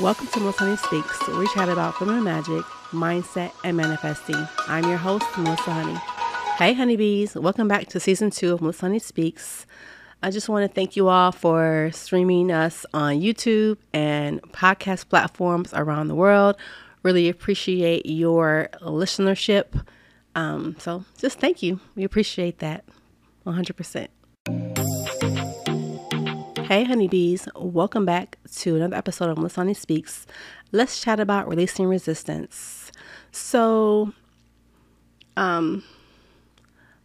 Welcome to Melissa Honey Speaks, where we chat about feminine magic, mindset, and manifesting. I'm your host, Melissa Honey. Hey, honeybees. Welcome back to season two of Melissa Honey Speaks. I just want to thank you all for streaming us on YouTube and podcast platforms around the world. Really appreciate your listenership. Um, so just thank you. We appreciate that 100%. Hey, honeybees, welcome back to another episode of Honey Speaks. Let's chat about releasing resistance. So, um,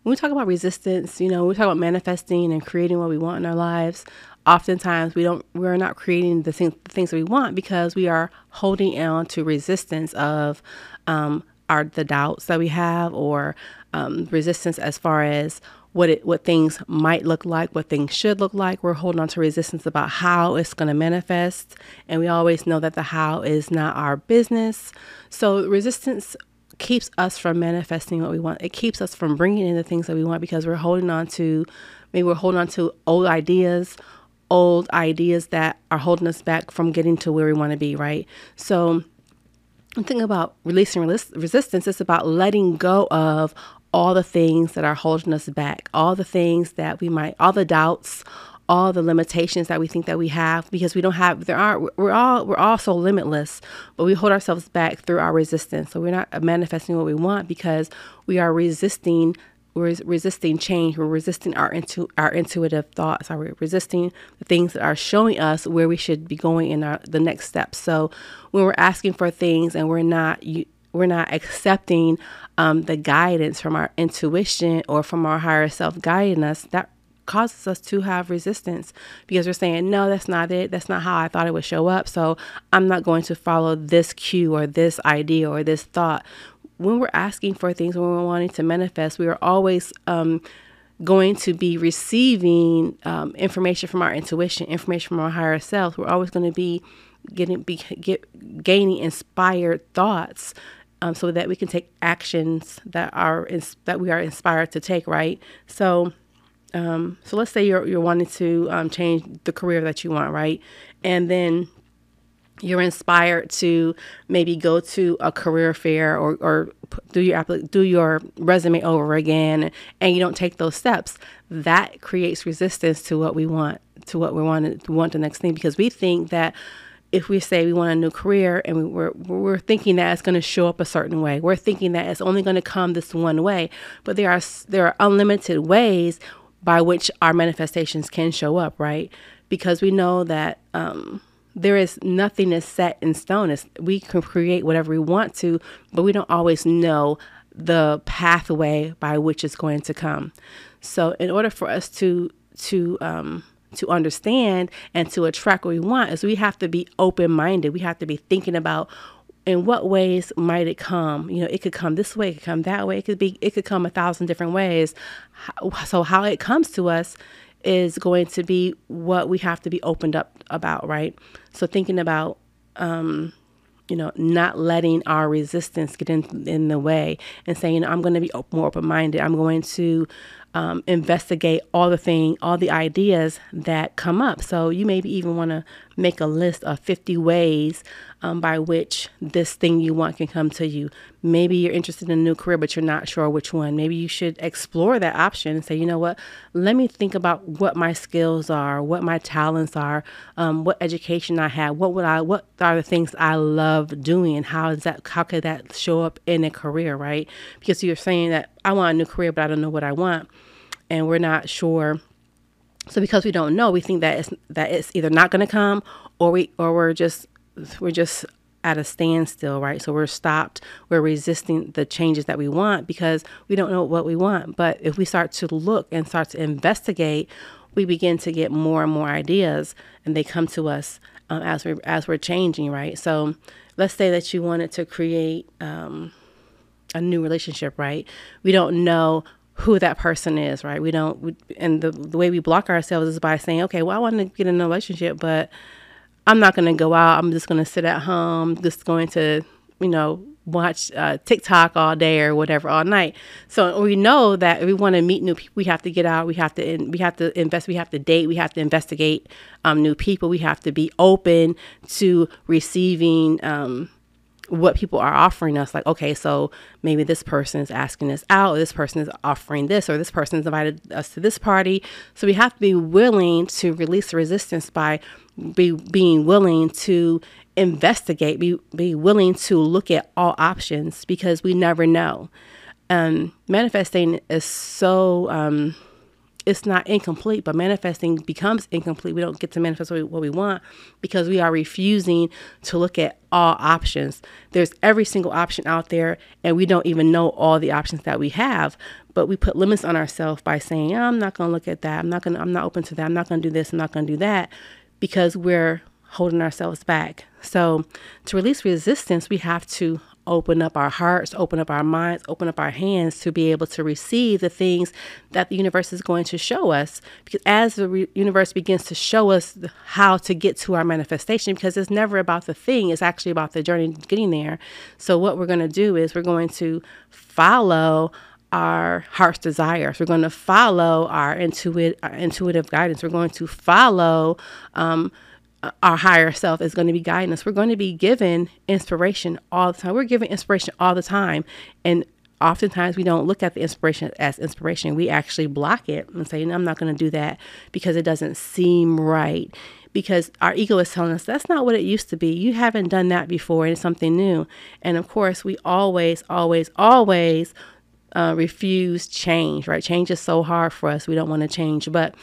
when we talk about resistance, you know, we talk about manifesting and creating what we want in our lives. Oftentimes, we don't, we're not creating the, thing, the things that we want because we are holding on to resistance of um, our the doubts that we have, or um, resistance as far as what it what things might look like, what things should look like. We're holding on to resistance about how it's going to manifest, and we always know that the how is not our business. So resistance keeps us from manifesting what we want. It keeps us from bringing in the things that we want because we're holding on to maybe we're holding on to old ideas, old ideas that are holding us back from getting to where we want to be, right? So the thing about releasing resistance is about letting go of all the things that are holding us back, all the things that we might, all the doubts, all the limitations that we think that we have because we don't have there aren't we're all we're all so limitless but we hold ourselves back through our resistance. So we're not manifesting what we want because we are resisting we're resisting change. We're resisting our into our intuitive thoughts. Are resisting the things that are showing us where we should be going in our the next step so when we're asking for things and we're not you, we're not accepting um, the guidance from our intuition or from our higher self guiding us, that causes us to have resistance because we're saying, no, that's not it. That's not how I thought it would show up. So I'm not going to follow this cue or this idea or this thought. When we're asking for things, when we're wanting to manifest, we are always um, going to be receiving um, information from our intuition, information from our higher self. We're always going to be getting be get gaining inspired thoughts um, so that we can take actions that are ins- that we are inspired to take. Right. So, um, so let's say you're you're wanting to um, change the career that you want, right? And then you're inspired to maybe go to a career fair or, or do your do your resume over again and you don't take those steps that creates resistance to what we want to what we want to want the next thing because we think that if we say we want a new career and we, we're, we're thinking that it's going to show up a certain way, we're thinking that it's only going to come this one way, but there are there are unlimited ways by which our manifestations can show up, right? Because we know that um, there is nothing is set in stone. It's, we can create whatever we want to, but we don't always know the pathway by which it's going to come. So, in order for us to to um, to understand and to attract what we want is we have to be open minded. We have to be thinking about in what ways might it come? You know, it could come this way, it could come that way, it could be it could come a thousand different ways. So how it comes to us is going to be what we have to be opened up about, right? So thinking about um, you know, not letting our resistance get in in the way and saying, I'm going to be more open minded. I'm going to um, investigate all the thing, all the ideas that come up. So you maybe even want to make a list of 50 ways um, by which this thing you want can come to you. Maybe you're interested in a new career, but you're not sure which one. Maybe you should explore that option and say, you know what, let me think about what my skills are, what my talents are, um, what education I have, what would I, what are the things I love doing, and how is that, how could that show up in a career, right? Because you're saying that I want a new career, but I don't know what I want, and we're not sure so because we don't know, we think that it's that it's either not going to come or we or we're just we're just at a standstill, right? So we're stopped. We're resisting the changes that we want because we don't know what we want. But if we start to look and start to investigate, we begin to get more and more ideas, and they come to us um, as we're as we're changing, right? So let's say that you wanted to create um, a new relationship, right? We don't know who that person is, right? We don't, we, and the, the way we block ourselves is by saying, okay, well, I want to get in a relationship, but I'm not going to go out. I'm just going to sit at home, just going to, you know, watch uh, TikTok all day or whatever all night. So we know that if we want to meet new people, we have to get out. We have to in, we have to invest. We have to date. We have to investigate um, new people. We have to be open to receiving. Um, what people are offering us like okay so maybe this person is asking us out or this person is offering this or this person invited us to this party so we have to be willing to release resistance by be being willing to investigate, be, be willing to look at all options because we never know. Um, manifesting is so, um, it's not incomplete, but manifesting becomes incomplete. We don't get to manifest what we want because we are refusing to look at all options. There's every single option out there, and we don't even know all the options that we have. But we put limits on ourselves by saying, oh, "I'm not going to look at that. I'm not going. I'm not open to that. I'm not going to do this. I'm not going to do that," because we're holding ourselves back. So, to release resistance, we have to open up our hearts, open up our minds, open up our hands to be able to receive the things that the universe is going to show us. Because as the re- universe begins to show us how to get to our manifestation, because it's never about the thing, it's actually about the journey getting there. So, what we're going to do is we're going to follow our heart's desires. We're going to follow our, intuitive, our intuitive guidance. We're going to follow um, our higher self is going to be guiding us. We're going to be given inspiration all the time. We're given inspiration all the time. And oftentimes we don't look at the inspiration as inspiration. We actually block it and say, no, I'm not going to do that because it doesn't seem right. Because our ego is telling us that's not what it used to be. You haven't done that before, and it's something new. And of course, we always, always, always uh, refuse change, right? Change is so hard for us. We don't want to change. But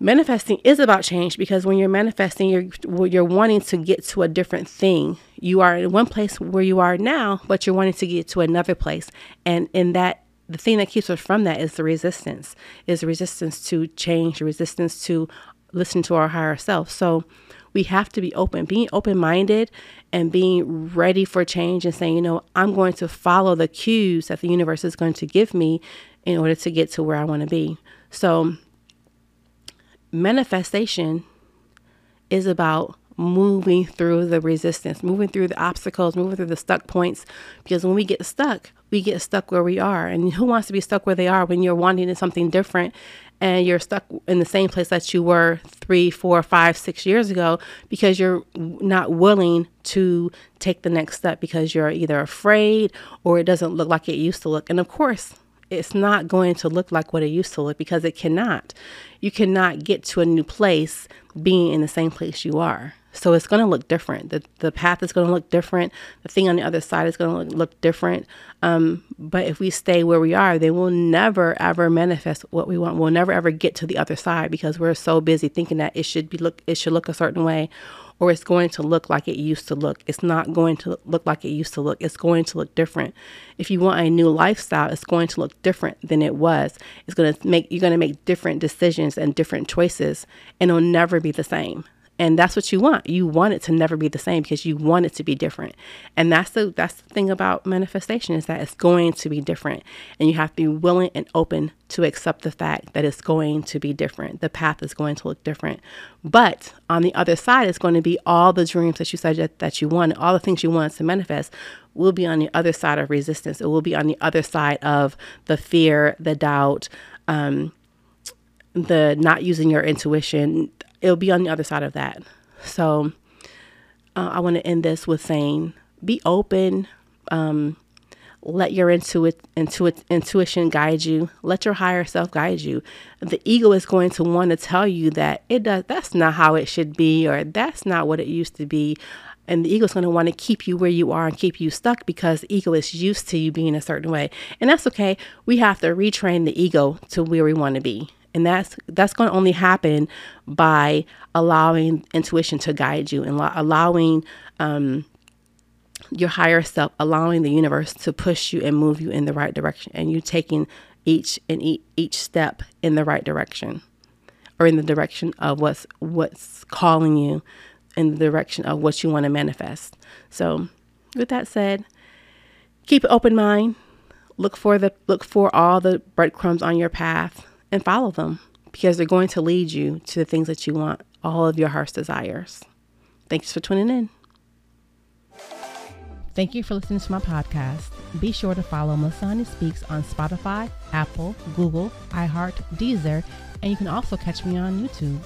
manifesting is about change because when you're manifesting you're you're wanting to get to a different thing. You are in one place where you are now but you're wanting to get to another place. And in that the thing that keeps us from that is the resistance is resistance to change resistance to listen to our higher self. So we have to be open being open-minded and being ready for change and saying you know i'm going to follow the cues that the universe is going to give me in order to get to where i want to be. So manifestation is about moving through the resistance, moving through the obstacles, moving through the stuck points. Because when we get stuck, we get stuck where we are. And who wants to be stuck where they are when you're wanting something different and you're stuck in the same place that you were three, four, five, six years ago because you're not willing to take the next step because you're either afraid or it doesn't look like it used to look. And of course, it's not going to look like what it used to look because it cannot. You cannot get to a new place being in the same place you are. So it's going to look different. The, the path is going to look different. The thing on the other side is going to look, look different. Um, but if we stay where we are, then we'll never ever manifest what we want. We'll never ever get to the other side because we're so busy thinking that it should be look it should look a certain way or it's going to look like it used to look. It's not going to look like it used to look. It's going to look different. If you want a new lifestyle, it's going to look different than it was. It's going to make you're going to make different decisions and different choices and it'll never be the same and that's what you want. You want it to never be the same because you want it to be different. And that's the that's the thing about manifestation is that it's going to be different. And you have to be willing and open to accept the fact that it's going to be different. The path is going to look different. But on the other side it's going to be all the dreams that you said that, that you want all the things you want to manifest will be on the other side of resistance. It will be on the other side of the fear the doubt um, the not using your intuition it'll be on the other side of that. So uh, I want to end this with saying be open. Um, let your intuit, intuit, intuition guide you. Let your higher self guide you. The ego is going to want to tell you that it does. That's not how it should be, or that's not what it used to be. And the ego is going to want to keep you where you are and keep you stuck because the ego is used to you being a certain way. And that's okay. We have to retrain the ego to where we want to be and that's that's going to only happen by allowing intuition to guide you and allowing um, your higher self allowing the universe to push you and move you in the right direction and you taking each and each, each step in the right direction or in the direction of what's what's calling you in the direction of what you want to manifest. So with that said keep an open mind. Look for the look for all the breadcrumbs on your path and follow them because they're going to lead you to the things that you want, all of your heart's desires. Thanks for tuning in. Thank you for listening to my podcast. Be sure to follow Honey Speaks on Spotify, Apple, Google, iHeart, Deezer, and you can also catch me on YouTube.